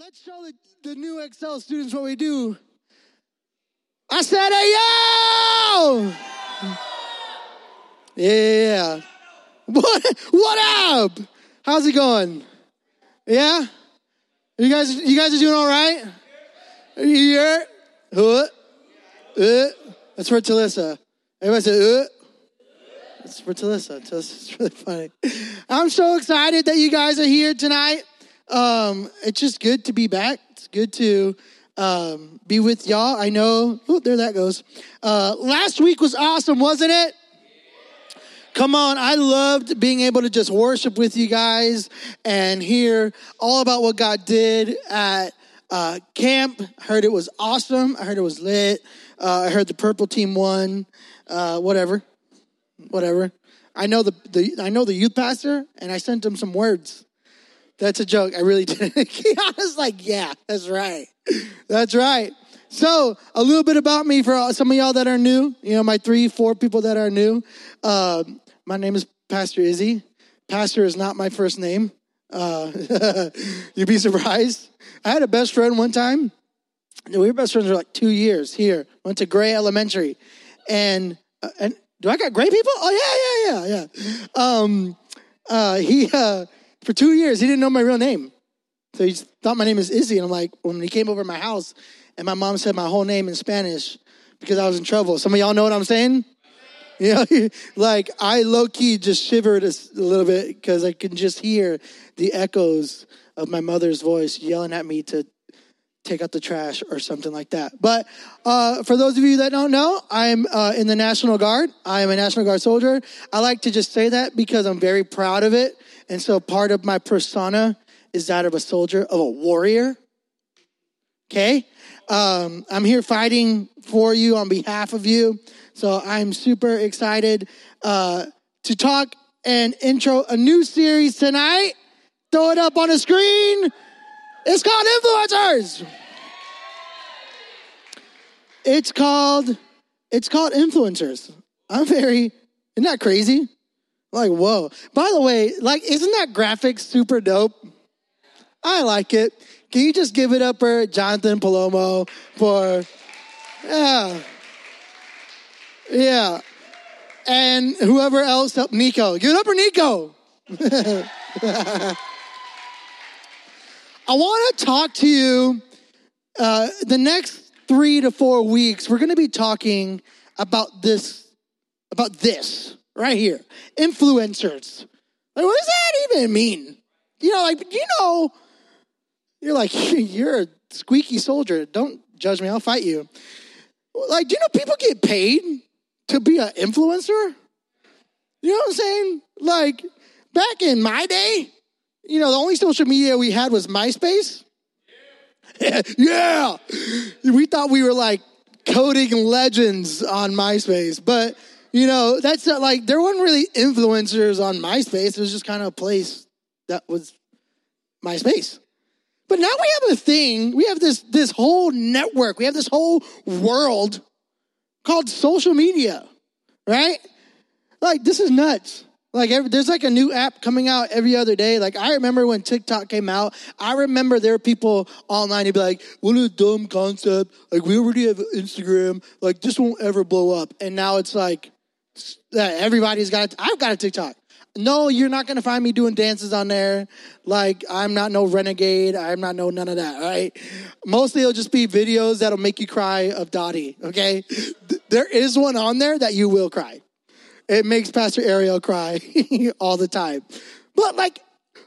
let's show the, the new Excel students what we do. I said, hey, yo! Yeah. What, what up? How's it going? Yeah? You guys, you guys are doing all right? Yeah. Uh, uh. That's for Talissa. Everybody say, uh. It's for Talissa. It's really funny. I'm so excited that you guys are here tonight. Um, it's just good to be back. It's good to um, be with y'all. I know. Oh, there that goes. Uh, last week was awesome, wasn't it? Come on, I loved being able to just worship with you guys and hear all about what God did at uh, camp. I heard it was awesome. I heard it was lit. Uh, I heard the purple team won. Uh, whatever, whatever. I know the, the I know the youth pastor, and I sent him some words. That's a joke. I really didn't. Kiana's like, yeah, that's right. That's right. So, a little bit about me for some of y'all that are new. You know, my three, four people that are new. Uh, my name is Pastor Izzy. Pastor is not my first name. Uh, you'd be surprised. I had a best friend one time. We were best friends for like two years here. Went to Gray Elementary. And, uh, and do I got gray people? Oh, yeah, yeah, yeah, yeah. Um, uh, he, uh, for two years, he didn't know my real name. So he thought my name is Izzy. And I'm like, when he came over to my house and my mom said my whole name in Spanish because I was in trouble. Some of y'all know what I'm saying? Know, like I low key just shivered a little bit because I can just hear the echoes of my mother's voice yelling at me to take out the trash or something like that. But uh, for those of you that don't know, I'm uh, in the National Guard. I am a National Guard soldier. I like to just say that because I'm very proud of it. And so part of my persona is that of a soldier, of a warrior. Okay? Um, I'm here fighting for you on behalf of you. So I'm super excited uh, to talk and intro a new series tonight. Throw it up on the screen. It's called Influencers. It's called it's called Influencers. I'm very isn't that crazy? Like, whoa. By the way, like, isn't that graphic super dope? I like it. Can you just give it up for Jonathan Palomo for, yeah. Yeah. And whoever else helped Nico. Give it up for Nico. I want to talk to you uh, the next three to four weeks. We're going to be talking about this, about this right here. Influencers. Like, what does that even mean? You know, like, you know, you're like, you're a squeaky soldier. Don't judge me. I'll fight you. Like, do you know people get paid to be an influencer? You know what I'm saying? Like, back in my day, you know, the only social media we had was MySpace. yeah. We thought we were like coding legends on MySpace, but you know, that's not like there weren't really influencers on MySpace. It was just kind of a place that was MySpace. But now we have a thing. We have this this whole network. We have this whole world called social media, right? Like this is nuts. Like every, there's like a new app coming out every other day. Like I remember when TikTok came out. I remember there were people online who'd be like, "What a dumb concept! Like we already have Instagram. Like this won't ever blow up." And now it's like that everybody's got. I've got a TikTok. No, you're not gonna find me doing dances on there. Like I'm not no renegade. I'm not no none of that. All right. Mostly it'll just be videos that'll make you cry of Dottie. Okay. There is one on there that you will cry. It makes Pastor Ariel cry all the time. But like,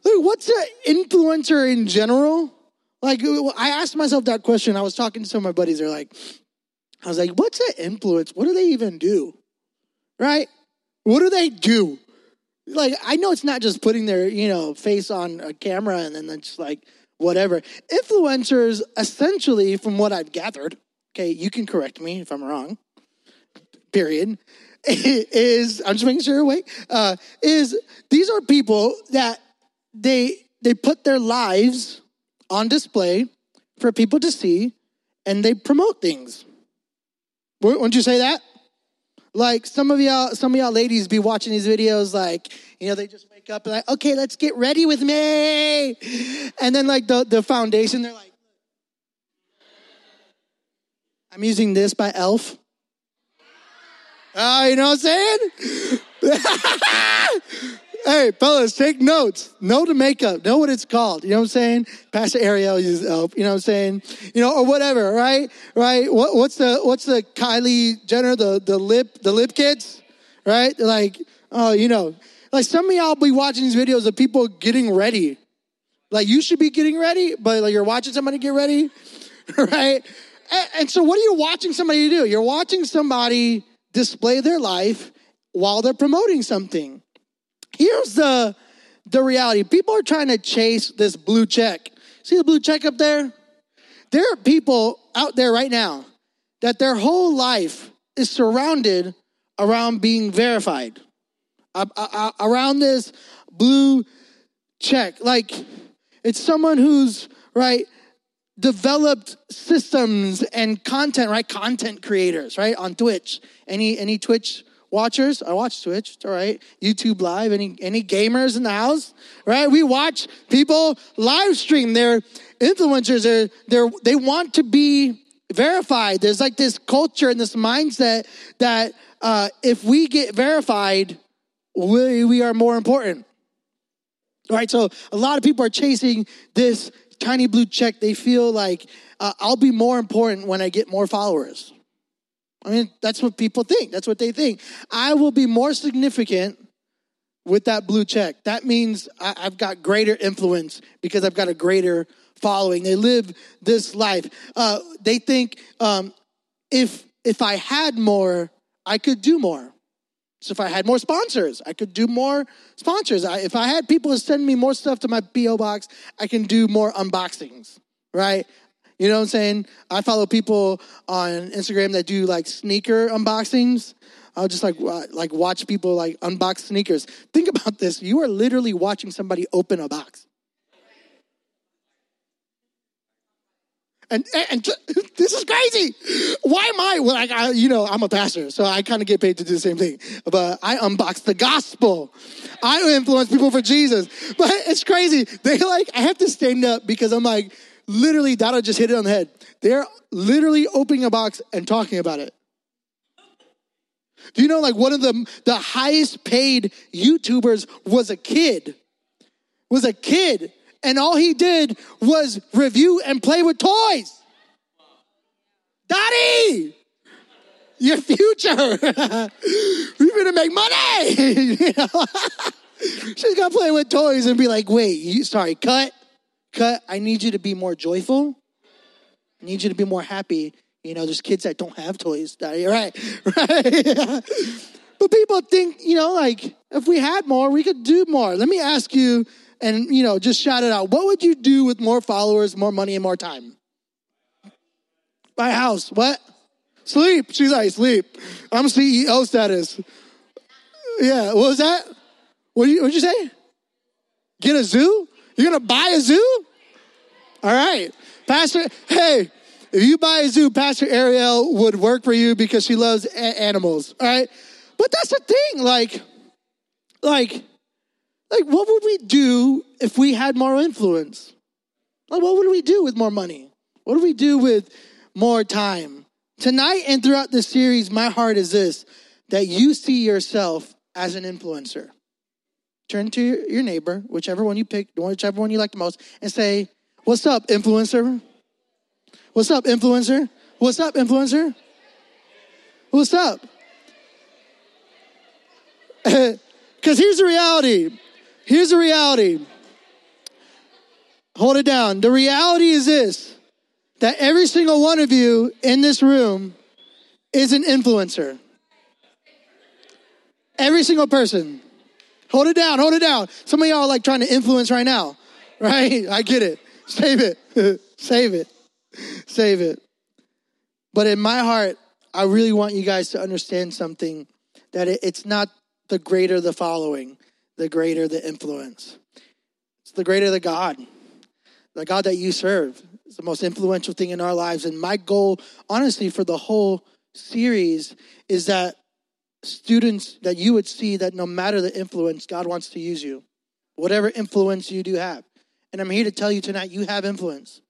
what's an influencer in general? Like, I asked myself that question. I was talking to some of my buddies. They're like, I was like, what's an influence? What do they even do? Right? What do they do? Like, I know it's not just putting their, you know, face on a camera and then just like whatever. Influencers, essentially, from what I've gathered, okay, you can correct me if I'm wrong, period, is, I'm just making sure you're awake, uh, is these are people that they, they put their lives on display for people to see and they promote things. Wouldn't you say that? Like some of y'all, some of y'all ladies be watching these videos, like you know, they just make up and like, okay, let's get ready with me. And then like the, the foundation, they're like, I'm using this by Elf. Oh, you know what I'm saying? hey, fellas, take notes. Know the makeup. Know what it's called. You know what I'm saying? Pastor Ariel uses Elf. You know what I'm saying? You know, or whatever. Right? Right? What, what's the what's the Kylie Jenner the the lip the lip kits? Right? Like, oh, you know, like some of y'all be watching these videos of people getting ready. Like you should be getting ready, but like you're watching somebody get ready, right? And, and so, what are you watching somebody do? You're watching somebody display their life while they're promoting something. Here's the, the reality people are trying to chase this blue check. See the blue check up there? There are people out there right now that their whole life is surrounded around being verified, around this blue check. Like it's someone who's, right, developed systems and content, right? Content creators, right? On Twitch. Any any Twitch watchers? I watch Twitch. It's all right. YouTube live. Any any gamers in the house? Right? We watch people live stream. They're influencers. They're they're they want to be verified. There's like this culture and this mindset that uh, if we get verified, we, we are more important. All right, so a lot of people are chasing this tiny blue check, they feel like uh, I'll be more important when I get more followers. I mean, that's what people think. That's what they think. I will be more significant with that blue check. That means I, have got greater influence because I've got a greater following. They live this life. Uh, they think um, if if I had more, I could do more. So if I had more sponsors, I could do more sponsors. I, if I had people to send me more stuff to my PO box, I can do more unboxings, right? You know what I'm saying? I follow people on Instagram that do like sneaker unboxings. I'll just like like watch people like unbox sneakers. Think about this: you are literally watching somebody open a box. And, and, this is crazy. Why am I? Well, I, you know, I'm a pastor, so I kind of get paid to do the same thing. But I unbox the gospel. I influence people for Jesus. But it's crazy. They like, I have to stand up because I'm like, literally, Dada just hit it on the head. They're literally opening a box and talking about it. Do you know, like, one of the, the highest paid YouTubers was a kid? Was a kid and all he did was review and play with toys. Daddy, your future. We're gonna make money. you know? She's gonna play with toys and be like, wait, you sorry, cut, cut. I need you to be more joyful. I need you to be more happy. You know, there's kids that don't have toys. Right, right. But people think, you know, like if we had more, we could do more. Let me ask you and you know just shout it out what would you do with more followers more money and more time buy a house what sleep she's like sleep i'm ceo status yeah what was that what did you, what'd you say get a zoo you're gonna buy a zoo all right pastor hey if you buy a zoo pastor ariel would work for you because she loves a- animals all right but that's the thing like like like, what would we do if we had more influence? Like, what would we do with more money? What do we do with more time? Tonight and throughout this series, my heart is this that you see yourself as an influencer. Turn to your neighbor, whichever one you pick, whichever one you like the most, and say, What's up, influencer? What's up, influencer? What's up, influencer? What's up? Because here's the reality Here's the reality. Hold it down. The reality is this that every single one of you in this room is an influencer. Every single person. Hold it down, hold it down. Some of y'all are like trying to influence right now, right? I get it. Save it. Save it. Save it. But in my heart, I really want you guys to understand something that it's not the greater the following the greater the influence. It's the greater the God. The God that you serve is the most influential thing in our lives. And my goal, honestly, for the whole series is that students, that you would see that no matter the influence, God wants to use you. whatever influence you do have. And I'm here to tell you tonight, you have influence.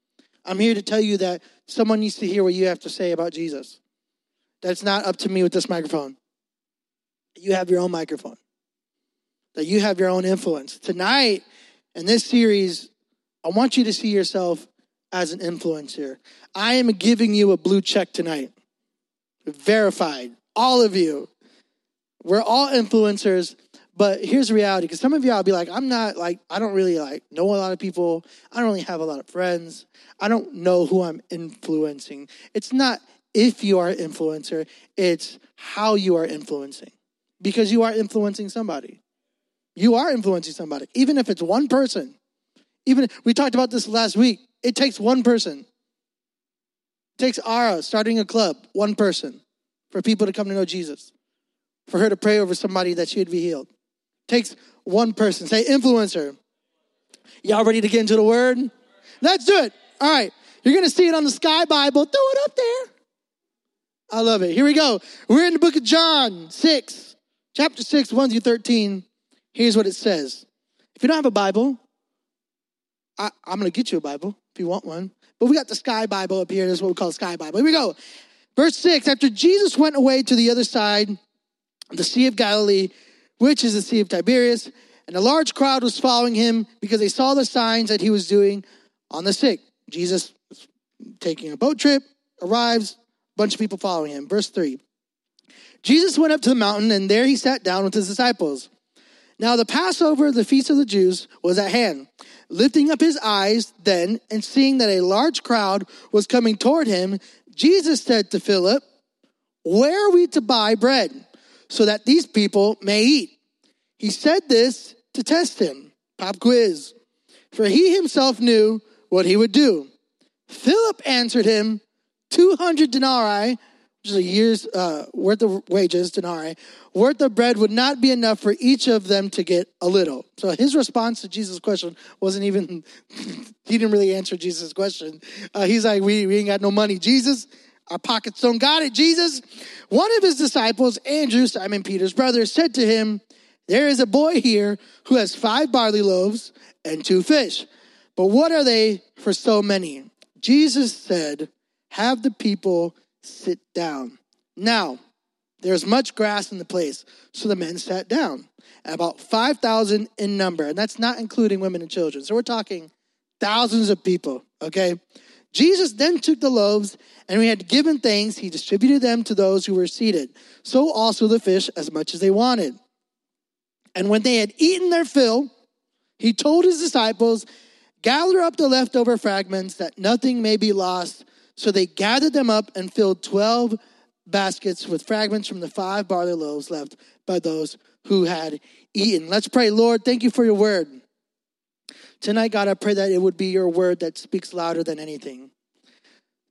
I'm here to tell you that someone needs to hear what you have to say about Jesus. That's not up to me with this microphone. You have your own microphone, that you have your own influence. Tonight, in this series, I want you to see yourself as an influencer. I am giving you a blue check tonight. Verified. All of you. We're all influencers, but here's the reality because some of y'all be like, I'm not like, I don't really like know a lot of people. I don't really have a lot of friends. I don't know who I'm influencing. It's not if you are an influencer, it's how you are influencing because you are influencing somebody. You are influencing somebody, even if it's one person. Even we talked about this last week. It takes one person. It takes Ara starting a club, one person, for people to come to know Jesus, for her to pray over somebody that she would be healed. Takes one person. Say influencer. Y'all ready to get into the word? Let's do it. All right. You're going to see it on the Sky Bible. Throw it up there. I love it. Here we go. We're in the book of John 6, chapter 6, 1 through 13. Here's what it says. If you don't have a Bible, I, am going to get you a Bible if you want one. But we got the Sky Bible up here. This is what we call Sky Bible. Here we go. Verse 6 After Jesus went away to the other side the Sea of Galilee, which is the Sea of Tiberias, and a large crowd was following him because they saw the signs that he was doing on the sick. Jesus taking a boat trip, arrives, a bunch of people following him. Verse 3 Jesus went up to the mountain, and there he sat down with his disciples. Now the Passover, the feast of the Jews, was at hand. Lifting up his eyes then, and seeing that a large crowd was coming toward him, Jesus said to Philip, Where are we to buy bread so that these people may eat? He said this to test him. Pop quiz. For he himself knew what he would do. Philip answered him, 200 denarii which is a year's uh, worth of wages, denarii, worth of bread would not be enough for each of them to get a little. So his response to Jesus' question wasn't even, he didn't really answer Jesus' question. Uh, he's like, we, we ain't got no money. Jesus, our pockets don't got it, Jesus. One of his disciples, Andrew, Simon Peter's brother, said to him, There is a boy here who has five barley loaves and two fish. But what are they for so many? Jesus said, Have the people sit down. Now, there's much grass in the place, so the men sat down, about 5,000 in number, and that's not including women and children. So we're talking thousands of people, okay? Jesus then took the loaves, and we had given thanks, he distributed them to those who were seated. So also the fish, as much as they wanted. And when they had eaten their fill, he told his disciples, Gather up the leftover fragments, that nothing may be lost so they gathered them up and filled 12 baskets with fragments from the five barley loaves left by those who had eaten. Let's pray. Lord, thank you for your word. Tonight, God, I pray that it would be your word that speaks louder than anything.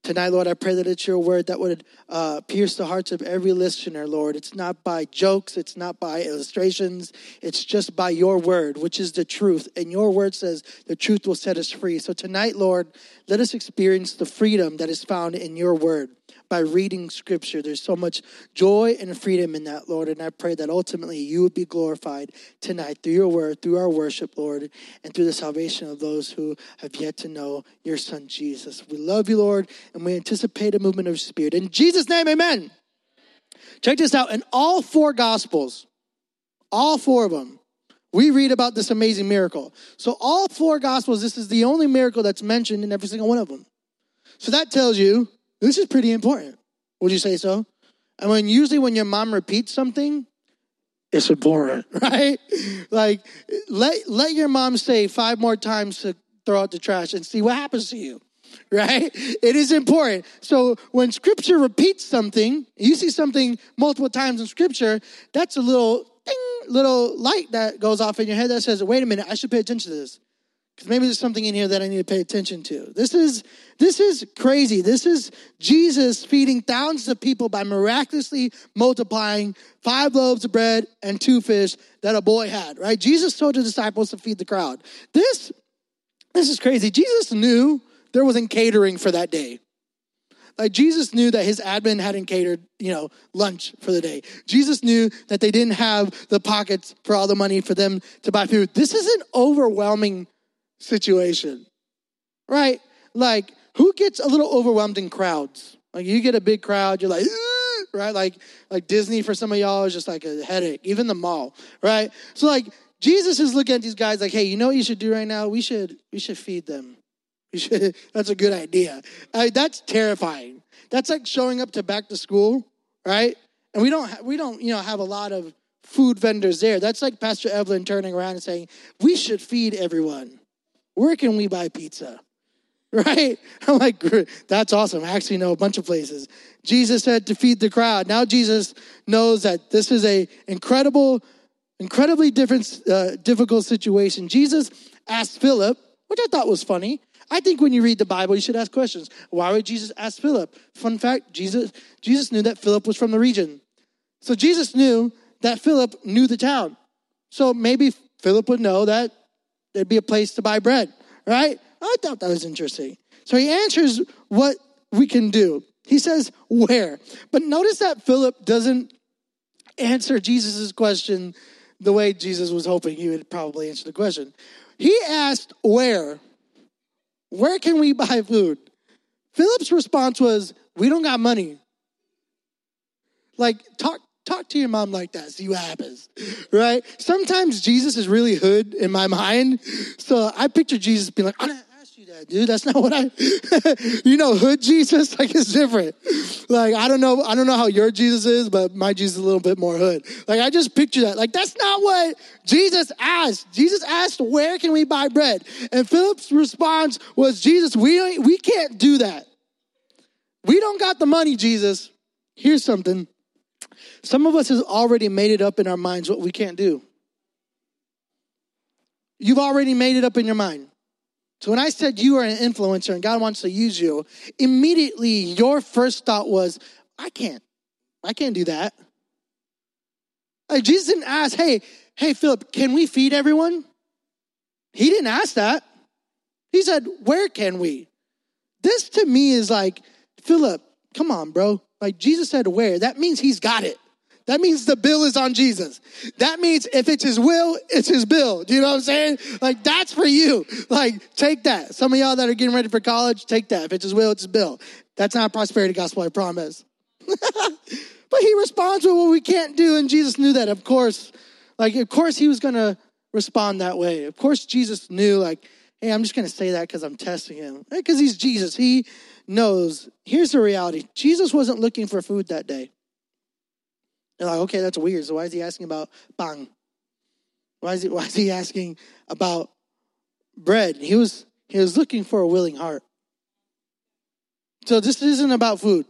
Tonight, Lord, I pray that it's your word that would uh, pierce the hearts of every listener, Lord. It's not by jokes, it's not by illustrations, it's just by your word, which is the truth. And your word says the truth will set us free. So tonight, Lord, let us experience the freedom that is found in your word by reading scripture. There's so much joy and freedom in that, Lord. And I pray that ultimately you would be glorified tonight through your word, through our worship, Lord, and through the salvation of those who have yet to know your son, Jesus. We love you, Lord, and we anticipate a movement of spirit. In Jesus' name, amen. Check this out. In all four gospels, all four of them, we read about this amazing miracle. So, all four gospels, this is the only miracle that's mentioned in every single one of them. So, that tells you this is pretty important. Would you say so? I mean, usually when your mom repeats something, it's important, right? Like, let, let your mom say five more times to throw out the trash and see what happens to you, right? It is important. So when scripture repeats something, you see something multiple times in scripture, that's a little ding, little light that goes off in your head that says, wait a minute, I should pay attention to this. Because maybe there's something in here that I need to pay attention to. This is this is crazy. This is Jesus feeding thousands of people by miraculously multiplying five loaves of bread and two fish that a boy had, right? Jesus told the disciples to feed the crowd. This this is crazy. Jesus knew there wasn't catering for that day. Like Jesus knew that his admin hadn't catered, you know, lunch for the day. Jesus knew that they didn't have the pockets for all the money for them to buy food. This is an overwhelming situation, right? Like, who gets a little overwhelmed in crowds? Like, you get a big crowd, you're like, right? Like, like Disney for some of y'all is just like a headache. Even the mall, right? So, like, Jesus is looking at these guys like, hey, you know what you should do right now? We should we should feed them. We should. That's a good idea. I, that's terrifying. That's like showing up to back to school, right? And we don't ha- we don't you know have a lot of food vendors there. That's like Pastor Evelyn turning around and saying, we should feed everyone. Where can we buy pizza? Right? I'm like, that's awesome. I actually know a bunch of places. Jesus said to feed the crowd. Now Jesus knows that this is a incredible incredibly different, uh, difficult situation. Jesus asked Philip, which I thought was funny. I think when you read the Bible, you should ask questions. Why would Jesus ask Philip? Fun fact: Jesus Jesus knew that Philip was from the region, so Jesus knew that Philip knew the town. So maybe Philip would know that there'd be a place to buy bread, right? I thought that was interesting. So he answers what we can do. He says, Where? But notice that Philip doesn't answer Jesus' question the way Jesus was hoping he would probably answer the question. He asked, Where? Where can we buy food? Philip's response was, We don't got money. Like, talk, talk to your mom like that, see what happens, right? Sometimes Jesus is really hood in my mind. So I picture Jesus being like, I didn't ask you that, dude. That's not what I, you know, hood Jesus, like it's different. Like, I don't know, I don't know how your Jesus is, but my Jesus is a little bit more hood. Like, I just picture that. Like, that's not what Jesus asked. Jesus asked, where can we buy bread? And Philip's response was, Jesus, we, we can't do that. We don't got the money, Jesus. Here's something. Some of us has already made it up in our minds what we can't do. You've already made it up in your mind. So when I said you are an influencer and God wants to use you, immediately your first thought was, I can't. I can't do that. Like Jesus didn't ask, hey, hey, Philip, can we feed everyone? He didn't ask that. He said, where can we? This to me is like, Philip, come on, bro. Like Jesus said, where? That means he's got it. That means the bill is on Jesus. That means if it's his will, it's his bill. Do you know what I'm saying? Like that's for you. Like take that. Some of y'all that are getting ready for college, take that. If it's his will, it's his bill. That's not prosperity gospel, I promise. but he responds with what we can't do, and Jesus knew that. Of course, like of course he was gonna respond that way. Of course, Jesus knew, like, hey, I'm just gonna say that because I'm testing him. Because he's Jesus. He knows. Here's the reality. Jesus wasn't looking for food that day. They're like, okay, that's weird. So why is he asking about bang? Why is he, why is he asking about bread? He was, he was looking for a willing heart. So this isn't about food.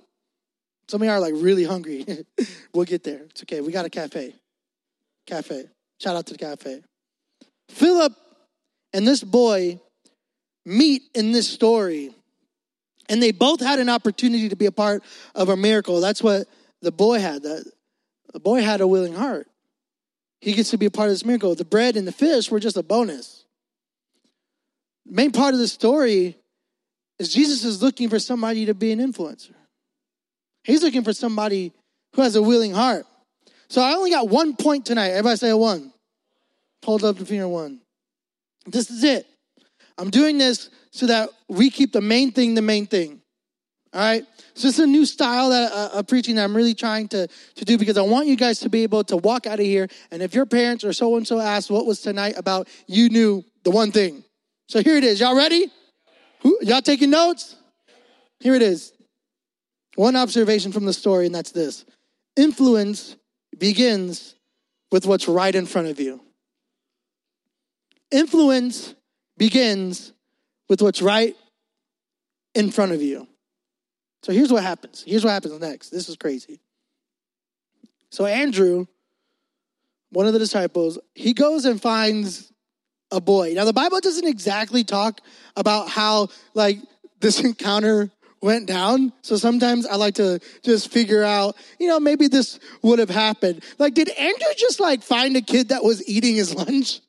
Some of you are like really hungry. we'll get there. It's okay. We got a cafe. Cafe. Shout out to the cafe. Philip and this boy meet in this story. And they both had an opportunity to be a part of a miracle. That's what the boy had. The boy had a willing heart. He gets to be a part of this miracle. The bread and the fish were just a bonus. The main part of the story is Jesus is looking for somebody to be an influencer. He's looking for somebody who has a willing heart. So I only got one point tonight. Everybody say a one. Hold up the finger one. This is it. I'm doing this so that we keep the main thing the main thing. All right. So this is a new style that, uh, of preaching that I'm really trying to, to do because I want you guys to be able to walk out of here. And if your parents or so and so asked what was tonight about, you knew the one thing. So here it is. Y'all ready? Who, y'all taking notes? Here it is. One observation from the story, and that's this influence begins with what's right in front of you. Influence begins with what's right in front of you. So here's what happens. Here's what happens next. This is crazy. So Andrew, one of the disciples, he goes and finds a boy. Now the Bible doesn't exactly talk about how like this encounter went down. So sometimes I like to just figure out, you know, maybe this would have happened. Like, did Andrew just like find a kid that was eating his lunch?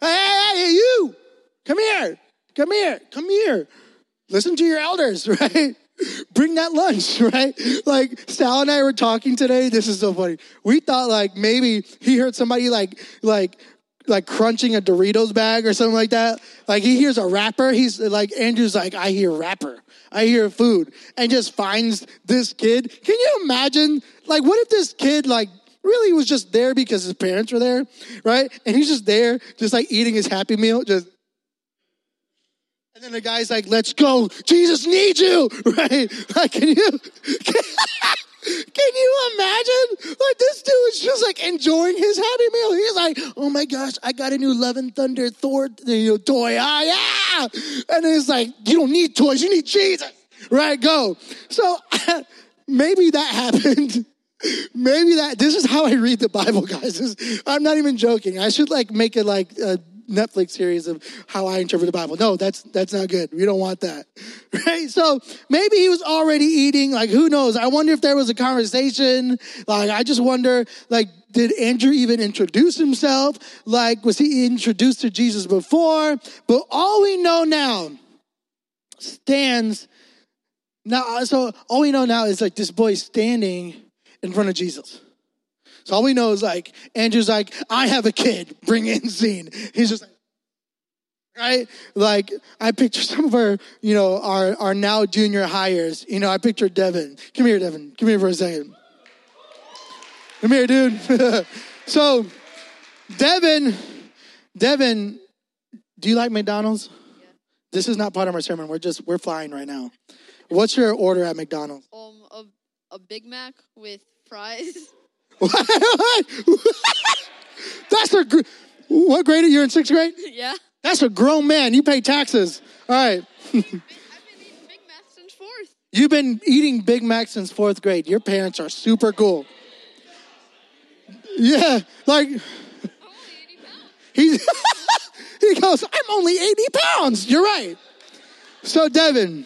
Hey, hey, hey you, come here, come here, come here. Listen to your elders, right? Bring that lunch, right? Like Sal and I were talking today. This is so funny. We thought like maybe he heard somebody like like like crunching a Doritos bag or something like that. Like he hears a wrapper. He's like Andrew's like I hear wrapper. I hear food, and just finds this kid. Can you imagine? Like what if this kid like really was just there because his parents were there, right? And he's just there, just like eating his Happy Meal, just. And then the guy's like, "Let's go, Jesus needs you," right? Like, can you? Can, can you imagine? Like this dude is just like enjoying his Happy Meal. He's like, "Oh my gosh, I got a new Love and Thunder Thor toy, ah yeah!" And he's like, "You don't need toys, you need Jesus." Right? Go. So maybe that happened Maybe that this is how I read the Bible, guys. This, I'm not even joking. I should like make it like a Netflix series of how I interpret the Bible. No, that's that's not good. We don't want that. Right? So maybe he was already eating, like who knows? I wonder if there was a conversation. Like I just wonder, like, did Andrew even introduce himself? Like, was he introduced to Jesus before? But all we know now stands now so all we know now is like this boy standing in front of Jesus. So all we know is like, Andrew's like, I have a kid, bring in scene. He's just like, right? Like I picture some of our, you know, our, our now junior highers. You know, I picture Devin. Come here, Devin. Come here for a second. Come here, dude. so Devin, Devin, do you like McDonald's? Yeah. This is not part of our sermon. We're just we're flying right now. What's your order at McDonald's? Um, a, a Big Mac with fries. That's a gr- what grade are you in sixth grade? Yeah. That's a grown man. You pay taxes. All right. I've been eating Big Mac since fourth. You've been eating Big Macs since fourth grade. Your parents are super cool. Yeah, like he's he goes, I'm only 80 pounds. You're right. So Devin,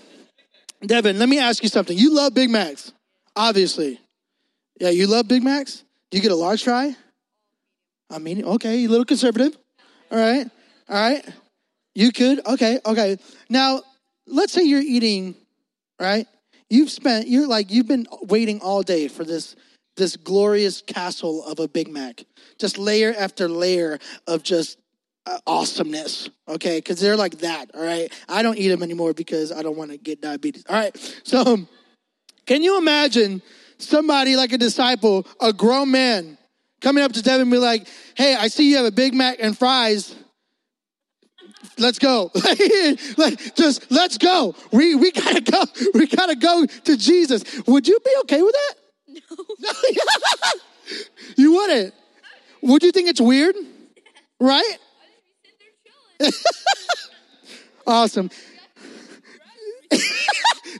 Devin, let me ask you something. You love Big Macs, obviously. Yeah, you love Big Macs? Do you get a large fry? I mean, okay, a little conservative. All right, all right. You could, okay, okay. Now, let's say you're eating, right? You've spent, you're like, you've been waiting all day for this, this glorious castle of a Big Mac, just layer after layer of just uh, awesomeness, okay? Because they're like that, all right? I don't eat them anymore because I don't want to get diabetes, all right? So, can you imagine somebody like a disciple, a grown man, coming up to Devin and be like, hey, I see you have a Big Mac and fries. Let's go. like, just let's go. We we gotta go. We gotta go to Jesus. Would you be okay with that? No. you wouldn't. Would you think it's weird? Right? awesome.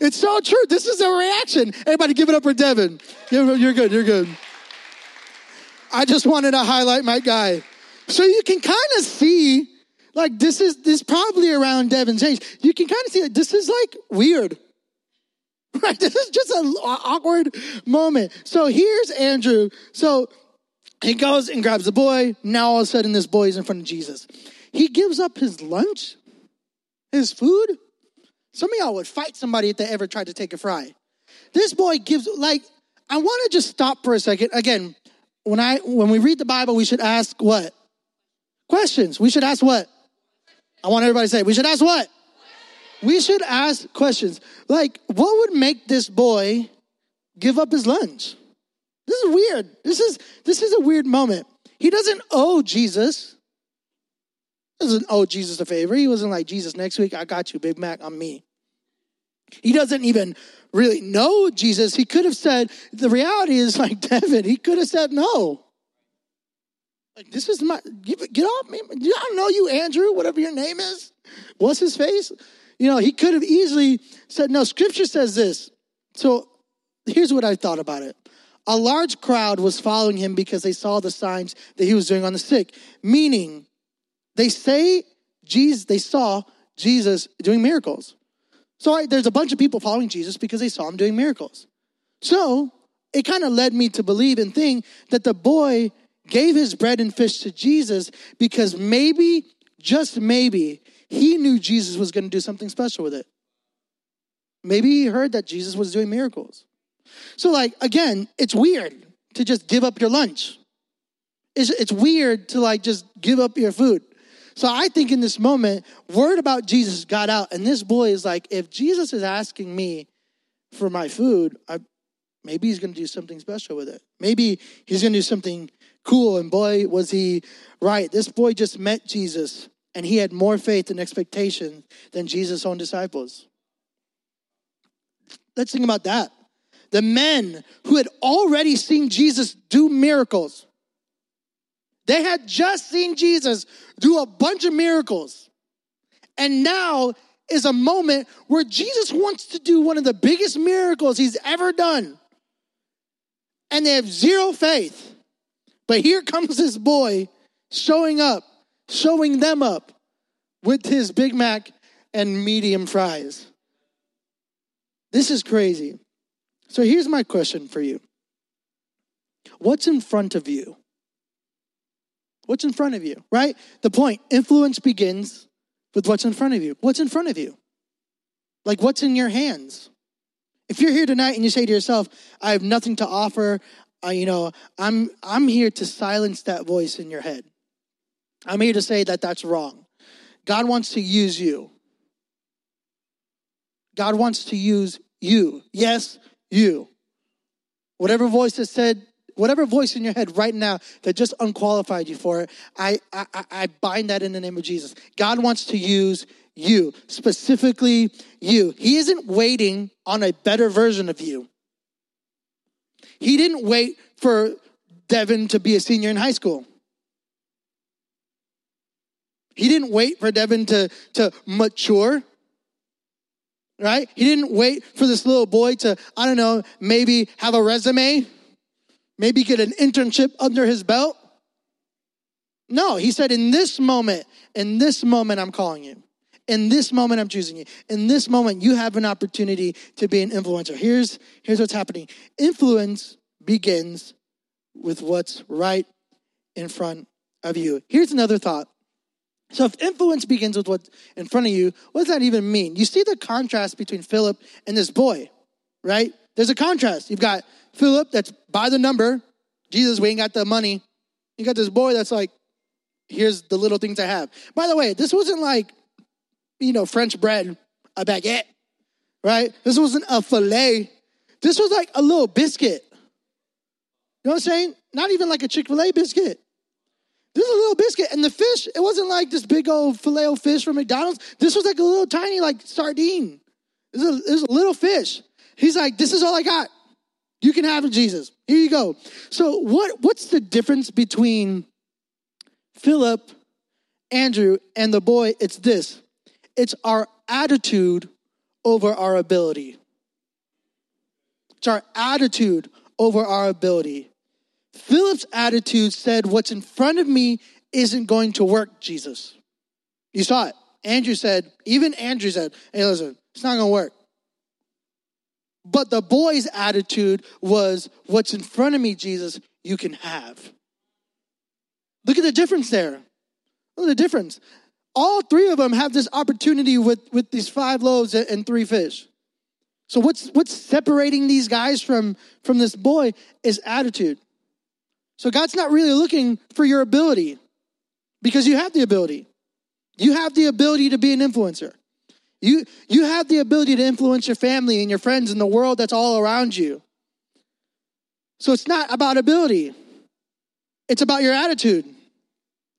It's so true. This is a reaction. Everybody give it up for Devin. You're good. You're good. I just wanted to highlight my guy. So you can kind of see, like, this is this is probably around Devin's age. You can kind of see, like, this is like weird. Right? This is just an awkward moment. So here's Andrew. So he goes and grabs the boy. Now all of a sudden, this boy is in front of Jesus. He gives up his lunch, his food, some of y'all would fight somebody if they ever tried to take a fry. This boy gives like I want to just stop for a second. Again, when I when we read the Bible, we should ask what? Questions. We should ask what? I want everybody to say, we should ask what? We should ask questions. Like, what would make this boy give up his lunch? This is weird. This is this is a weird moment. He doesn't owe Jesus doesn't owe Jesus a favor. He wasn't like, Jesus, next week I got you, Big Mac, I'm me. He doesn't even really know Jesus. He could have said, the reality is like Devin, he could have said no. Like, this is my, get off me. I don't know you, Andrew, whatever your name is. What's his face? You know, he could have easily said, no, scripture says this. So here's what I thought about it. A large crowd was following him because they saw the signs that he was doing on the sick, meaning they say Jesus, they saw Jesus doing miracles. So right, there's a bunch of people following Jesus because they saw him doing miracles. So it kind of led me to believe and think that the boy gave his bread and fish to Jesus because maybe, just maybe, he knew Jesus was going to do something special with it. Maybe he heard that Jesus was doing miracles. So, like, again, it's weird to just give up your lunch. It's, it's weird to, like, just give up your food. So, I think in this moment, word about Jesus got out, and this boy is like, if Jesus is asking me for my food, I, maybe he's going to do something special with it. Maybe he's going to do something cool. And boy, was he right. This boy just met Jesus, and he had more faith and expectation than Jesus' own disciples. Let's think about that. The men who had already seen Jesus do miracles, they had just seen Jesus do a bunch of miracles. And now is a moment where Jesus wants to do one of the biggest miracles he's ever done. And they have zero faith. But here comes this boy showing up, showing them up with his Big Mac and medium fries. This is crazy. So here's my question for you What's in front of you? What's in front of you, right? The point influence begins with what's in front of you. What's in front of you? Like what's in your hands? If you're here tonight and you say to yourself, I have nothing to offer, uh, you know, I'm I'm here to silence that voice in your head. I'm here to say that that's wrong. God wants to use you. God wants to use you. Yes, you. Whatever voice has said, whatever voice in your head right now that just unqualified you for it, I, I, I bind that in the name of Jesus. God wants to use you, specifically you. He isn't waiting on a better version of you. He didn't wait for Devin to be a senior in high school. He didn't wait for Devin to, to mature right? He didn't wait for this little boy to, I don't know, maybe have a resume, maybe get an internship under his belt. No, he said, in this moment, in this moment, I'm calling you. In this moment, I'm choosing you. In this moment, you have an opportunity to be an influencer. Here's, here's what's happening influence begins with what's right in front of you. Here's another thought so if influence begins with what's in front of you, what does that even mean? You see the contrast between Philip and this boy, right? There's a contrast. You've got Philip that's by the number. Jesus, we ain't got the money. You got this boy that's like, here's the little things I have. By the way, this wasn't like, you know, French bread, a baguette, right? This wasn't a filet. This was like a little biscuit. You know what I'm saying? Not even like a Chick fil A biscuit. This is a little biscuit. And the fish, it wasn't like this big old filet of fish from McDonald's. This was like a little tiny, like sardine. This is a, this is a little fish. He's like, this is all I got. You can have Jesus. Here you go. So what, what's the difference between Philip, Andrew, and the boy? It's this. It's our attitude over our ability. It's our attitude over our ability. Philip's attitude said, What's in front of me isn't going to work, Jesus. You saw it. Andrew said, even Andrew said, Hey, listen, it's not going to work. But the boy's attitude was, What's in front of me, Jesus, you can have. Look at the difference there. Look at the difference. All three of them have this opportunity with, with these five loaves and three fish. So what's what's separating these guys from, from this boy is attitude. So God's not really looking for your ability because you have the ability. You have the ability to be an influencer. You, you have the ability to influence your family and your friends and the world that's all around you. So it's not about ability, it's about your attitude.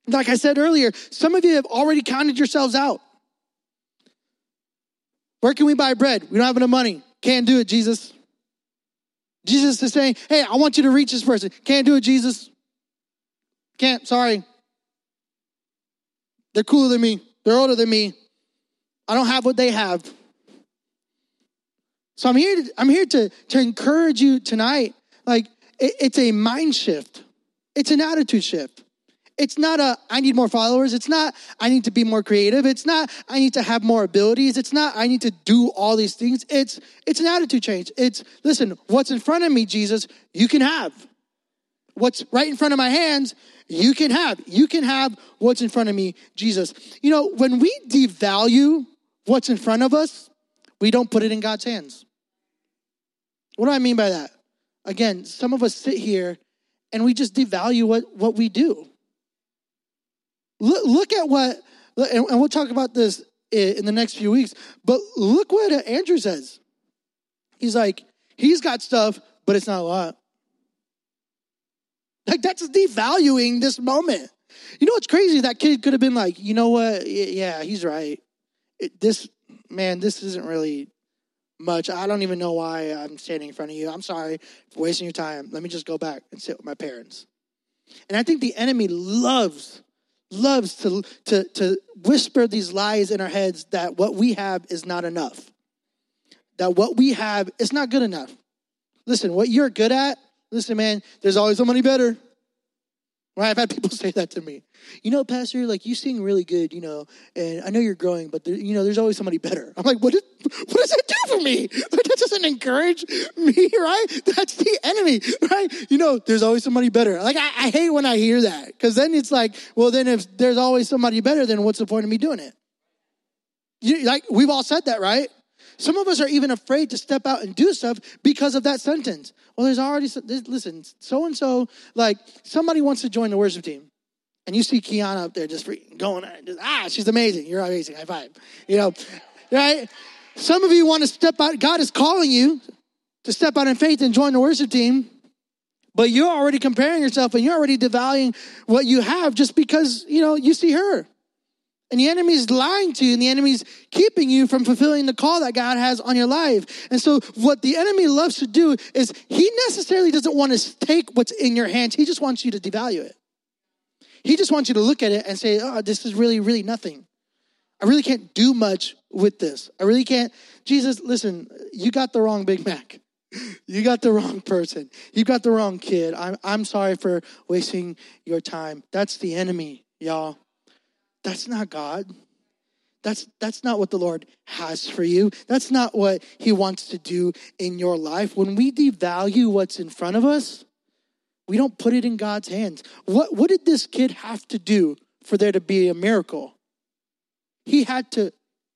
Like I said earlier, some of you have already counted yourselves out. Where can we buy bread? We don't have enough money. Can't do it, Jesus. Jesus is saying, Hey, I want you to reach this person. Can't do it, Jesus. Can't, sorry. They're cooler than me, they're older than me. I don't have what they have. So I'm here to, I'm here to, to encourage you tonight. Like, it, it's a mind shift, it's an attitude shift. It's not a, I need more followers. It's not, I need to be more creative. It's not, I need to have more abilities. It's not, I need to do all these things. It's, it's an attitude change. It's, listen, what's in front of me, Jesus, you can have. What's right in front of my hands, you can have. You can have what's in front of me, Jesus. You know, when we devalue what's in front of us, We don't put it in God's hands. What do I mean by that? Again, some of us sit here and we just devalue what, what we do. Look, look at what, and we'll talk about this in the next few weeks, but look what Andrew says. He's like, he's got stuff, but it's not a lot. Like, that's devaluing this moment. You know what's crazy? That kid could have been like, you know what? Yeah, he's right. It, this, man, this isn't really much. I don't even know why I'm standing in front of you. I'm sorry for wasting your time. Let me just go back and sit with my parents. And I think the enemy loves, loves to, to, to whisper these lies in our heads that what we have is not enough, that what we have is not good enough. Listen, what you're good at, listen, man, there's always somebody better. Right? I've had people say that to me. You know, Pastor, like you sing really good, you know, and I know you're growing, but there, you know, there's always somebody better. I'm like, what, is, what does that do for me? Like, that doesn't encourage me, right? That's the enemy, right? You know, there's always somebody better. Like, I, I hate when I hear that because then it's like, well, then if there's always somebody better, then what's the point of me doing it? You, like, we've all said that, right? Some of us are even afraid to step out and do stuff because of that sentence. Well, there's already, listen, so and so, like somebody wants to join the worship team. And you see Kiana up there just going, just, ah, she's amazing. You're amazing. High five. You know, right? Some of you want to step out. God is calling you to step out in faith and join the worship team. But you're already comparing yourself and you're already devaluing what you have just because, you know, you see her. And the enemy's lying to you, and the enemy's keeping you from fulfilling the call that God has on your life. And so, what the enemy loves to do is he necessarily doesn't want to take what's in your hands, he just wants you to devalue it. He just wants you to look at it and say, oh, this is really, really nothing. I really can't do much with this. I really can't. Jesus, listen, you got the wrong Big Mac. You got the wrong person. You got the wrong kid. I'm, I'm sorry for wasting your time. That's the enemy, y'all. That's not God. That's, that's not what the Lord has for you. That's not what He wants to do in your life. When we devalue what's in front of us, we don't put it in God's hands. What, what did this kid have to do for there to be a miracle? He had to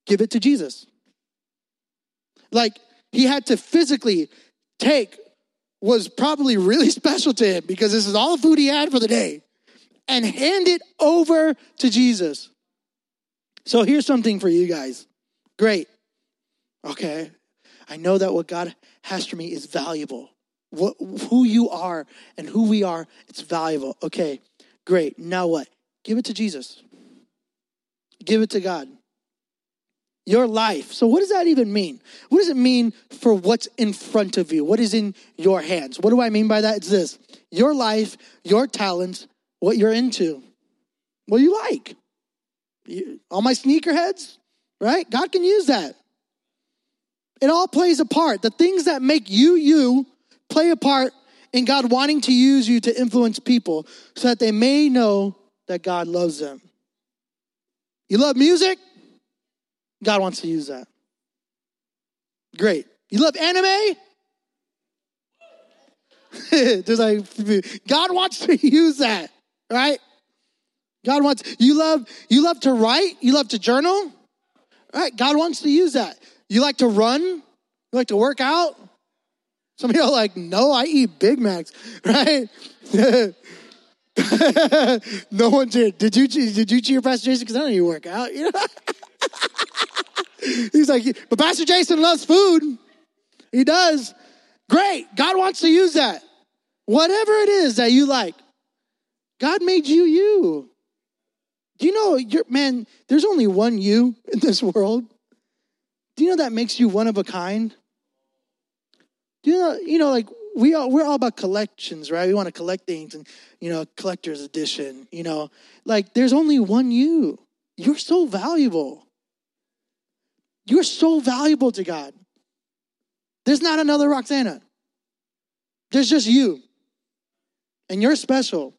give it to Jesus. Like, he had to physically take was probably really special to him because this is all the food he had for the day and hand it over to Jesus. So here's something for you guys. Great. Okay. I know that what God has for me is valuable. What, who you are and who we are, it's valuable. Okay, great. Now what? Give it to Jesus. Give it to God. Your life. So, what does that even mean? What does it mean for what's in front of you? What is in your hands? What do I mean by that? It's this your life, your talents, what you're into, what you like. You, all my sneakerheads, right? God can use that. It all plays a part. The things that make you you play a part in God wanting to use you to influence people so that they may know that God loves them. You love music? God wants to use that. Great. You love anime? There's like God wants to use that right? God wants you love you love to write, you love to journal, right? God wants to use that. You like to run, you like to work out. Some of are like, no, I eat Big Macs, right? no one did. Did you did you cheer Pastor Jason? Because I don't even work out. You know? He's like, but Pastor Jason loves food. He does. Great. God wants to use that. Whatever it is that you like. God made you you. Do you know, you're, man, there's only one you in this world? Do you know that makes you one of a kind? Do you know, you know, like we are, we're all about collections, right? We want to collect things and, you know, collector's edition, you know, like there's only one you. You're so valuable. You're so valuable to God. There's not another Roxana. There's just you. And you're special.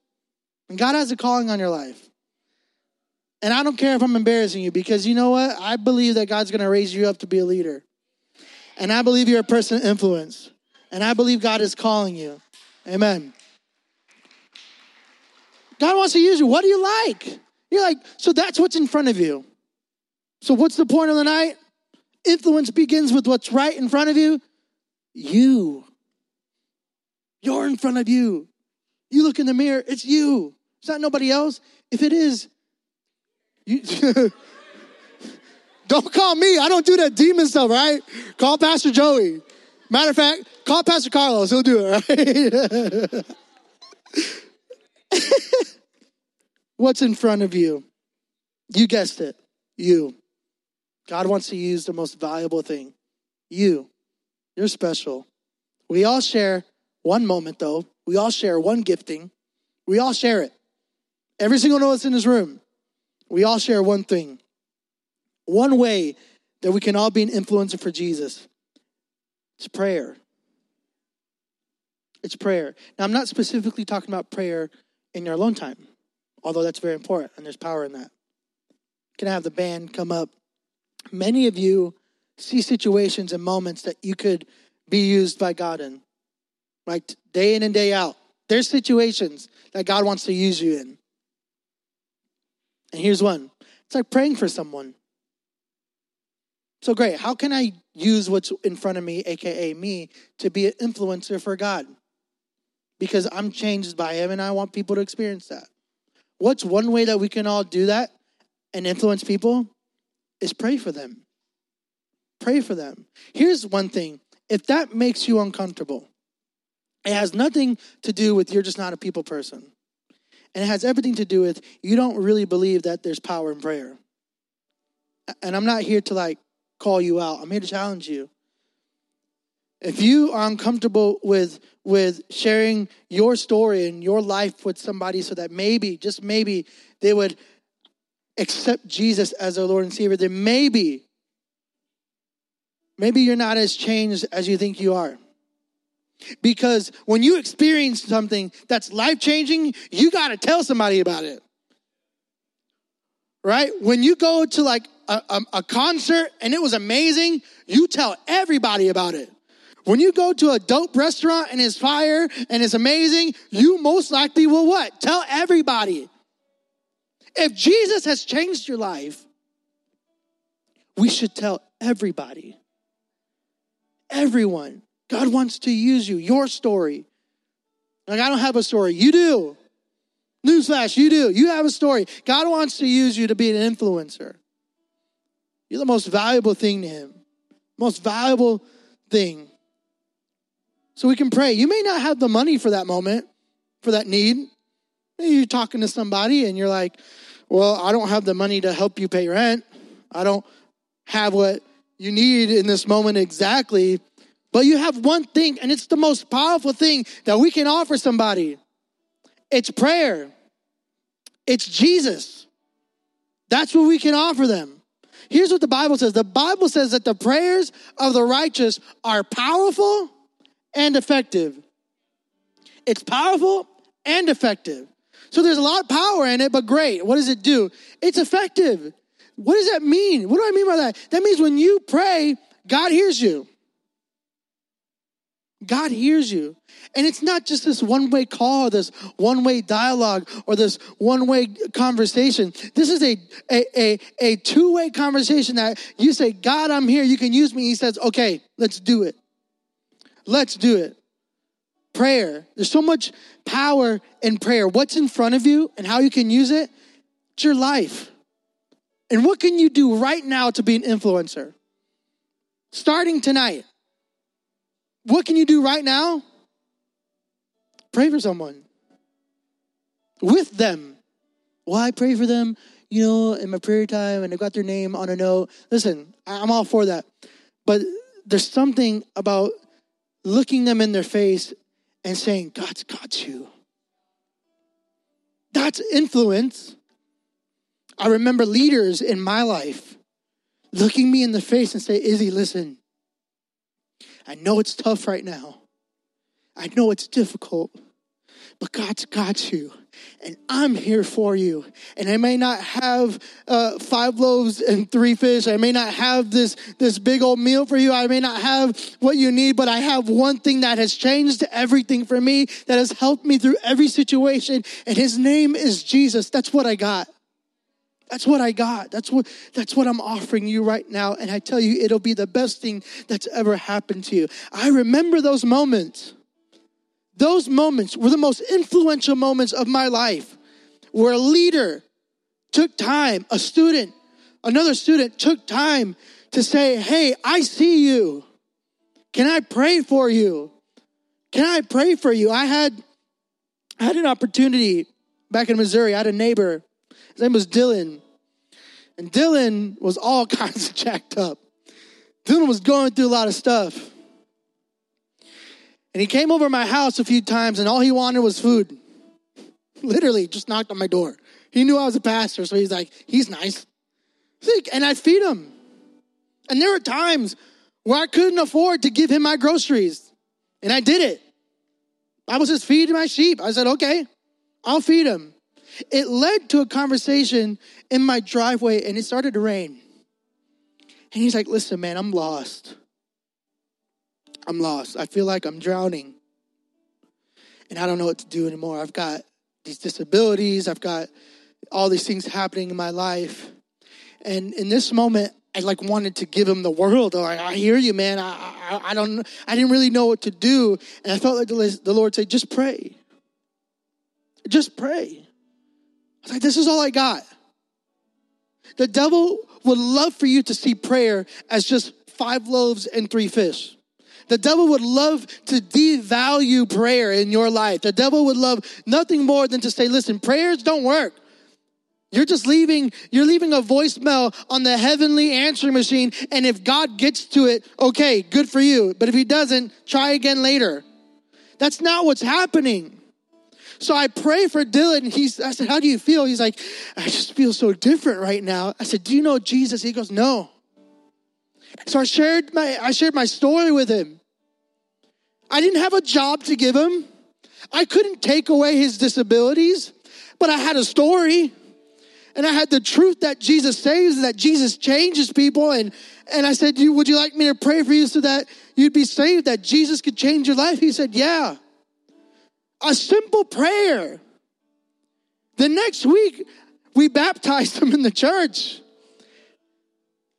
And God has a calling on your life. And I don't care if I'm embarrassing you because you know what? I believe that God's going to raise you up to be a leader. And I believe you're a person of influence. And I believe God is calling you. Amen. God wants to use you. What do you like? You're like, so that's what's in front of you. So what's the point of the night? influence begins with what's right in front of you, you. You're in front of you. You look in the mirror, it's you. It's not nobody else. If it is, you don't call me. I don't do that demon stuff, right? Call Pastor Joey. Matter of fact, call Pastor Carlos. He'll do it, right? What's in front of you? You guessed it. You. God wants to use the most valuable thing. You. You're special. We all share one moment, though. We all share one gifting. We all share it. Every single one of us in this room, we all share one thing. One way that we can all be an influencer for Jesus. It's prayer. It's prayer. Now, I'm not specifically talking about prayer in your alone time, although that's very important and there's power in that. Can I have the band come up? Many of you see situations and moments that you could be used by God in, right? Day in and day out. There's situations that God wants to use you in. And here's one it's like praying for someone. So great. How can I use what's in front of me, aka me, to be an influencer for God? Because I'm changed by Him and I want people to experience that. What's one way that we can all do that and influence people? Is pray for them. Pray for them. Here's one thing if that makes you uncomfortable, it has nothing to do with you're just not a people person. And it has everything to do with you don't really believe that there's power in prayer. And I'm not here to like call you out. I'm here to challenge you. If you are uncomfortable with with sharing your story and your life with somebody so that maybe, just maybe, they would accept Jesus as their Lord and Savior, then maybe, maybe you're not as changed as you think you are. Because when you experience something that's life changing, you got to tell somebody about it. Right? When you go to like a, a, a, concert and it was amazing, you tell everybody about it. When you go to a dope restaurant and it's fire and it's amazing, you most likely will what? Tell everybody. If Jesus has changed your life, we should tell everybody. Everyone. God wants to use you, your story. Like, I don't have a story. You do. Newsflash, you do. You have a story. God wants to use you to be an influencer. You're the most valuable thing to Him, most valuable thing. So we can pray. You may not have the money for that moment, for that need. Maybe you're talking to somebody and you're like, well, I don't have the money to help you pay rent. I don't have what you need in this moment exactly. But you have one thing, and it's the most powerful thing that we can offer somebody it's prayer, it's Jesus. That's what we can offer them. Here's what the Bible says the Bible says that the prayers of the righteous are powerful and effective. It's powerful and effective. So there's a lot of power in it, but great. What does it do? It's effective. What does that mean? What do I mean by that? That means when you pray, God hears you. God hears you. And it's not just this one way call, or this one way dialogue, or this one way conversation. This is a, a, a, a two way conversation that you say, God, I'm here. You can use me. He says, okay, let's do it. Let's do it. Prayer. There's so much power in prayer. What's in front of you and how you can use it? It's your life. And what can you do right now to be an influencer? Starting tonight. What can you do right now? Pray for someone with them. Well, I pray for them, you know, in my prayer time and I got their name on a note. Listen, I'm all for that. But there's something about looking them in their face and saying, God's got you. That's influence. I remember leaders in my life looking me in the face and say, Izzy, listen, I know it's tough right now. I know it's difficult, but God's got you. And I'm here for you. And I may not have uh, five loaves and three fish. I may not have this, this big old meal for you. I may not have what you need, but I have one thing that has changed everything for me, that has helped me through every situation. And his name is Jesus. That's what I got. That's what I got. That's what that's what I'm offering you right now and I tell you it'll be the best thing that's ever happened to you. I remember those moments. Those moments were the most influential moments of my life where a leader took time, a student, another student took time to say, Hey, I see you. Can I pray for you? Can I pray for you? I had, I had an opportunity back in Missouri. I had a neighbor. His name was Dylan. And Dylan was all kinds of jacked up. Dylan was going through a lot of stuff. And he came over my house a few times, and all he wanted was food. Literally, just knocked on my door. He knew I was a pastor, so he's like, he's nice. And I'd feed him. And there were times where I couldn't afford to give him my groceries. And I did it. I was just feeding my sheep. I said, okay, I'll feed him. It led to a conversation in my driveway and it started to rain. And he's like, listen, man, I'm lost. I'm lost. I feel like I'm drowning. And I don't know what to do anymore. I've got these disabilities, I've got all these things happening in my life. And in this moment, I like wanted to give him the world. Like, I hear you, man. I, I, I don't, I didn't really know what to do. And I felt like the, the Lord said, just pray. Just pray. I was like, this is all I got. The devil would love for you to see prayer as just five loaves and three fish. The devil would love to devalue prayer in your life. The devil would love nothing more than to say, listen, prayers don't work. You're just leaving, you're leaving a voicemail on the heavenly answering machine. And if God gets to it, okay, good for you. But if he doesn't, try again later. That's not what's happening. So I pray for Dylan. He's, I said, how do you feel? He's like, I just feel so different right now. I said, do you know Jesus? He goes, no. So I shared my, I shared my story with him. I didn't have a job to give him. I couldn't take away his disabilities, but I had a story and I had the truth that Jesus saves, and that Jesus changes people. And, and I said, you, would you like me to pray for you so that you'd be saved, that Jesus could change your life? He said, yeah. A simple prayer. The next week, we baptized them in the church.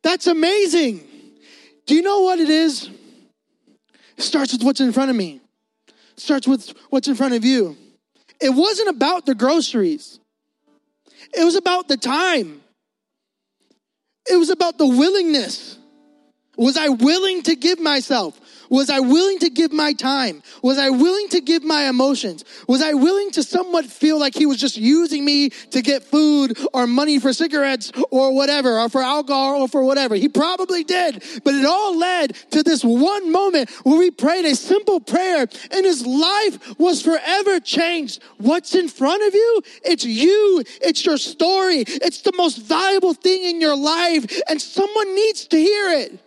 That's amazing. Do you know what it is? It starts with what's in front of me. It starts with what's in front of you. It wasn't about the groceries. It was about the time. It was about the willingness. Was I willing to give myself? Was I willing to give my time? Was I willing to give my emotions? Was I willing to somewhat feel like he was just using me to get food or money for cigarettes or whatever, or for alcohol or for whatever? He probably did, but it all led to this one moment where we prayed a simple prayer and his life was forever changed. What's in front of you? It's you. It's your story. It's the most valuable thing in your life and someone needs to hear it.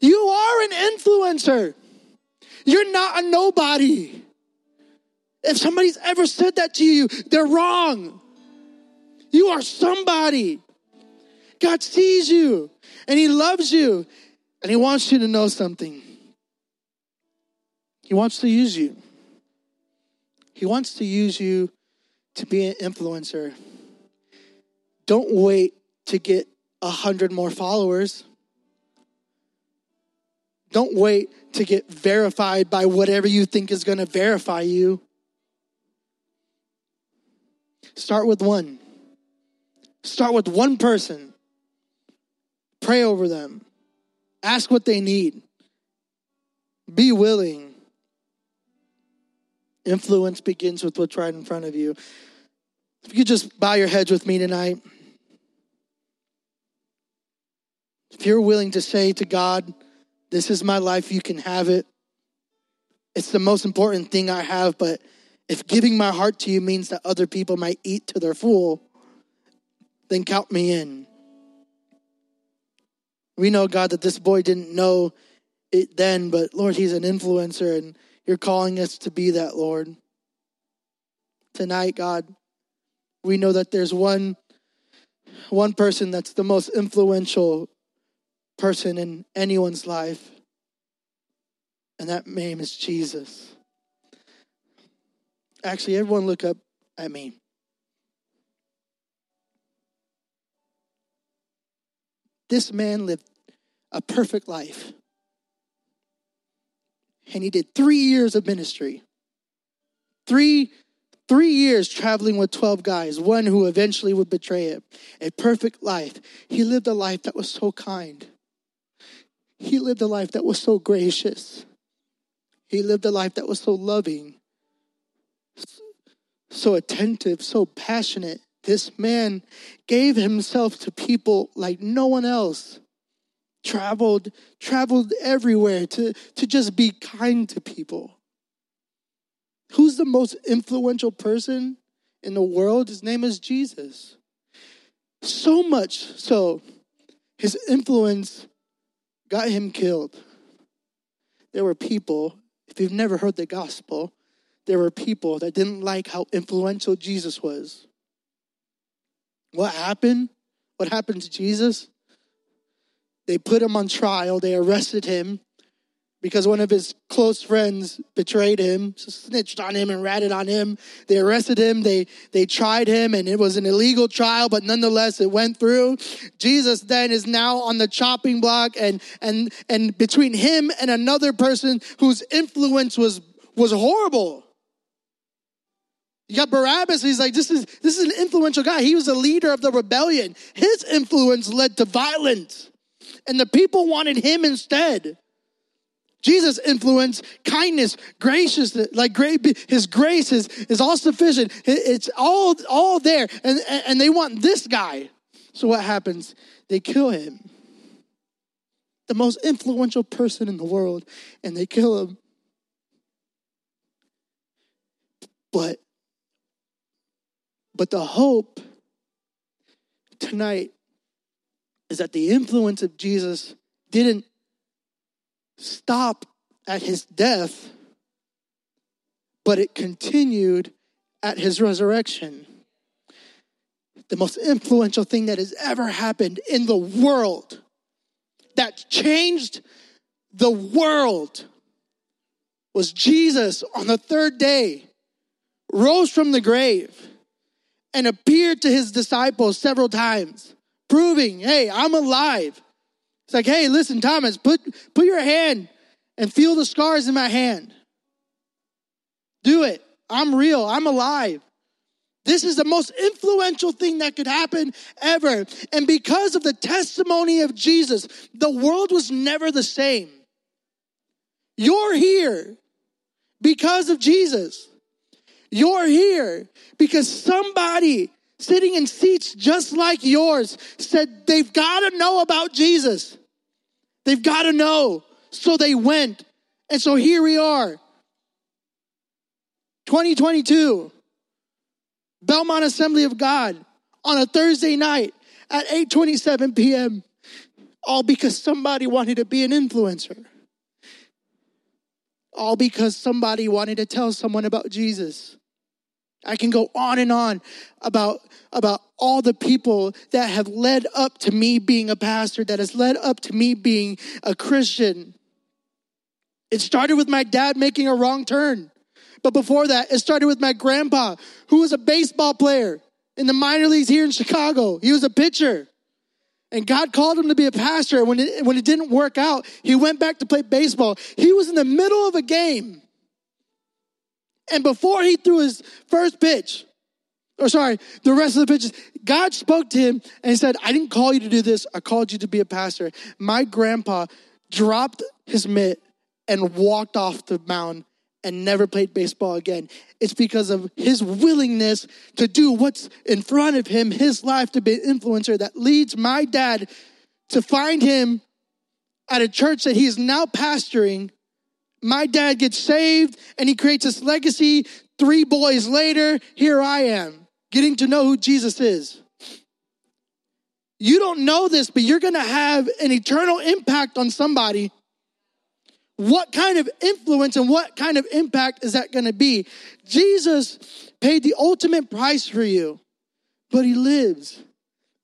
You are an influencer. You're not a nobody. If somebody's ever said that to you, they're wrong. You are somebody. God sees you and He loves you and He wants you to know something. He wants to use you. He wants to use you to be an influencer. Don't wait to get a hundred more followers. Don't wait to get verified by whatever you think is going to verify you. Start with one. Start with one person. Pray over them. Ask what they need. Be willing. Influence begins with what's right in front of you. If you could just bow your heads with me tonight. If you're willing to say to God, this is my life. You can have it. It's the most important thing I have, but if giving my heart to you means that other people might eat to their full, then count me in. We know, God, that this boy didn't know it then, but Lord, he's an influencer and you're calling us to be that, Lord. Tonight, God, we know that there's one one person that's the most influential person in anyone's life, and that name is Jesus. Actually, everyone look up at me. this man lived a perfect life. And he did three years of ministry. Three, three years traveling with 12 guys, one who eventually would betray him. A perfect life. He lived a life that was so kind. He lived a life that was so gracious. He lived a life that was so loving, so attentive, so passionate. This man gave himself to people like no one else. Traveled, traveled everywhere to, to just be kind to people. Who's the most influential person in the world? His name is Jesus. So much so, his influence got him killed. There were people, if you've never heard the gospel, there were people that didn't like how influential Jesus was. What happened? What happened to Jesus? They put him on trial, they arrested him, because one of his close friends betrayed him, snitched on him and ratted on him. They arrested him, they, they tried him, and it was an illegal trial, but nonetheless it went through. Jesus then is now on the chopping block, and, and, and between him and another person whose influence was, was horrible. You got Barabbas, he's like, this is, this is an influential guy. He was a leader of the rebellion. His influence led to violence, and the people wanted him instead. Jesus' influence, kindness, graciousness, like great, his grace is, is all sufficient. It's all, all there. And, and they want this guy. So what happens? They kill him. The most influential person in the world, and they kill him. But, but the hope tonight is that the influence of Jesus didn't stop at his death, but it continued at his resurrection. The most influential thing that has ever happened in the world that changed the world was Jesus on the third day rose from the grave and appeared to his disciples several times, proving, hey, I'm alive. It's like, hey, listen, Thomas, put, put your hand and feel the scars in my hand. Do it. I'm real. I'm alive. This is the most influential thing that could happen ever. And because of the testimony of Jesus, the world was never the same. You're here because of Jesus. You're here because somebody sitting in seats just like yours said they've got to know about Jesus. They've got to know. So they went. And so here we are. 2022. Belmont Assembly of God on a Thursday night at 8:27 p.m. all because somebody wanted to be an influencer. All because somebody wanted to tell someone about Jesus. I can go on and on about, about all the people that have led up to me being a pastor, that has led up to me being a Christian. It started with my dad making a wrong turn. But before that, it started with my grandpa, who was a baseball player in the minor leagues here in Chicago. He was a pitcher. And God called him to be a pastor. When it, when it didn't work out, he went back to play baseball. He was in the middle of a game and before he threw his first pitch, or sorry, the rest of the pitches, God spoke to him and said, I didn't call you to do this. I called you to be a pastor. My grandpa dropped his mitt and walked off the mound and never played baseball again. It's because of his willingness to do what's in front of him, his life to be an influencer that leads my dad to find him at a church that he is now pastoring my dad gets saved and he creates this legacy. Three boys later, here I am, getting to know who Jesus is. You don't know this, but you're to have an eternal impact on somebody. What kind of influence and what kind of impact is that to be? Jesus paid the ultimate price for you, but he lives.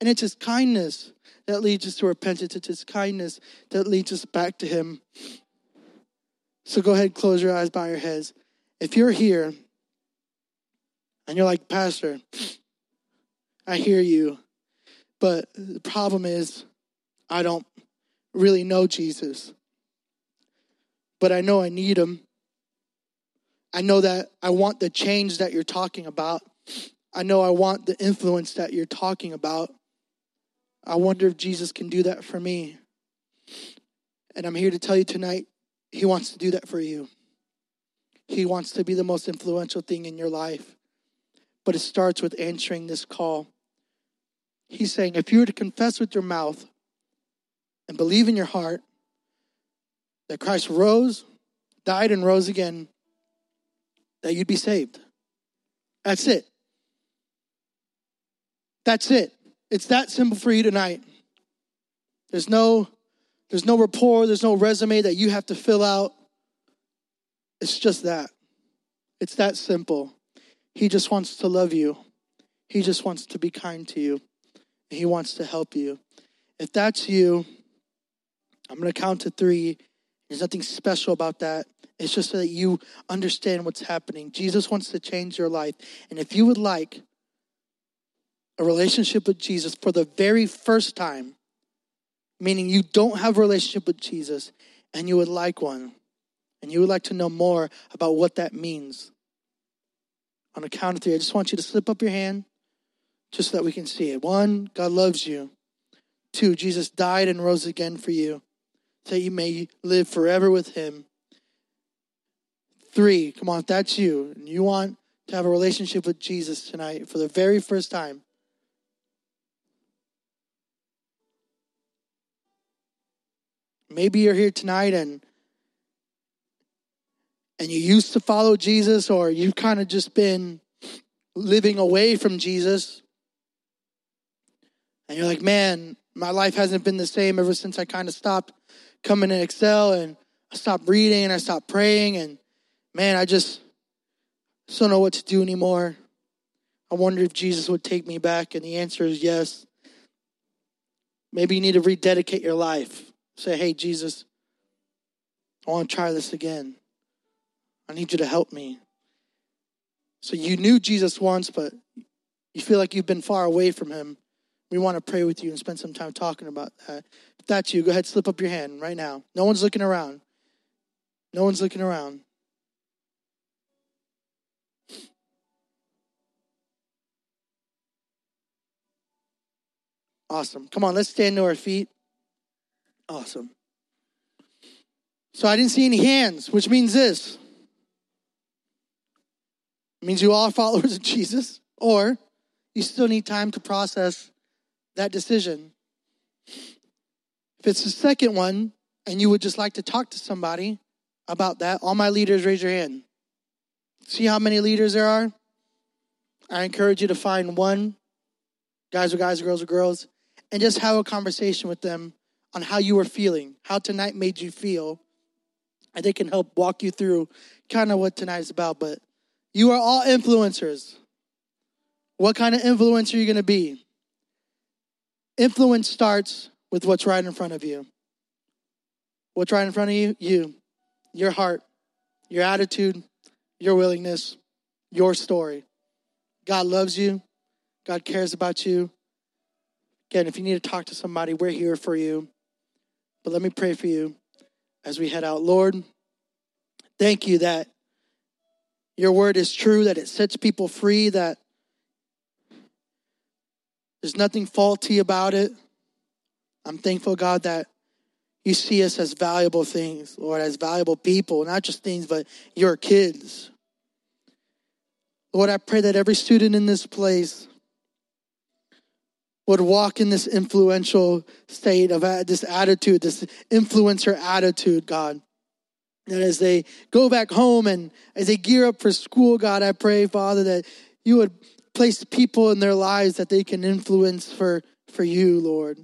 And it's his kindness that leads us to repentance. It's his kindness that leads us back to him. So go ahead, close your eyes, bow your heads. If you're here and you're like, Pastor, I hear you, but the problem is I don't really know Jesus, but I know I need him. I know that I want the change that you're talking about. I know I want the influence that you're talking about. I wonder if Jesus can do that for me. And I'm here to tell you tonight, He wants to do that for you. He wants to be the most influential thing in your life. But it starts with answering this call. He's saying, if you were to confess with your mouth and believe in your heart that Christ rose, died, and rose again, that you'd be saved. That's it. That's it. It's that simple for you tonight. There's no there's no rapport, there's no resume that you have to fill out. It's just that. It's that simple. He just wants to love you. He just wants to be kind to you. He wants to help you. If that's you, I'm going to count to 3. There's nothing special about that. It's just so that you understand what's happening. Jesus wants to change your life. And if you would like a relationship with Jesus for the very first time, meaning you don't have a relationship with Jesus and you would like one, and you would like to know more about what that means, on a count of three, I just want you to slip up your hand just so that we can see it. One, God loves you. Two, Jesus died and rose again for you, so that you may live forever with Him. Three, come on, if that's you, and you want to have a relationship with Jesus tonight for the very first time, maybe you're here tonight and and you used to follow Jesus or you've kind of just been living away from Jesus. And you're like man my life hasn't been the same ever since I kind of stopped coming to Excel and I stopped reading and I stopped praying. And man I just don't know what to do anymore. I wonder if Jesus would take me back. And the answer is yes. Maybe you need to rededicate your life Say, hey, Jesus, I want to try this again. I need you to help me. So you knew Jesus once, but you feel like you've been far away from him. We want to pray with you and spend some time talking about that. If that's you, go ahead, slip up your hand right now. No one's looking around. No one's looking around. Awesome. Come on, let's stand to our feet. Awesome. So I didn't see any hands, which means this. It means you all are followers of Jesus, or you still need time to process that decision. If it's the second one, and you would just like to talk to somebody about that, all my leaders raise your hand. See how many leaders there are? I encourage you to find one, guys or guys, or girls or girls, and just have a conversation with them on how you were feeling, how tonight made you feel. And they can help walk you through kind of what tonight is about. But you are all influencers. What kind of influencer are you going to be? Influence starts with what's right in front of you. What's right in front of you? You, your heart, your attitude, your willingness, your story. God loves you. God cares about you. Again, if you need to talk to somebody, we're here for you. But let me pray for you as we head out. Lord, thank you that your word is true, that it sets people free, that there's nothing faulty about it. I'm thankful, God, that you see us as valuable things, Lord, as valuable people, not just things, but your kids. Lord, I pray that every student in this place would walk in this influential state of this attitude, this influencer attitude, God. And as they go back home and as they gear up for school, God, I pray, Father, that you would place people in their lives that they can influence for, for you, Lord,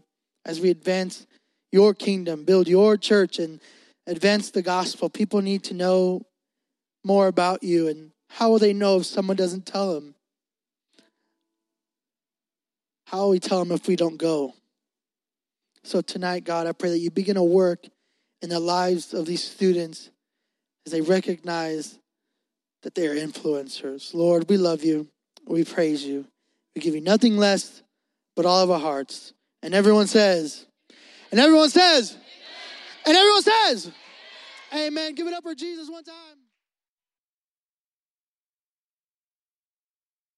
as we advance your kingdom, build your church, and advance the gospel. People need to know more about you. And how will they know if someone doesn't tell them? How will we tell them if we don't go? So tonight, God, I pray that you begin to work in the lives of these students as they recognize that they are influencers. Lord, we love you. We praise you. We give you nothing less but all of our hearts. And everyone says, And everyone says, and everyone says, Amen. Give it up for Jesus one time.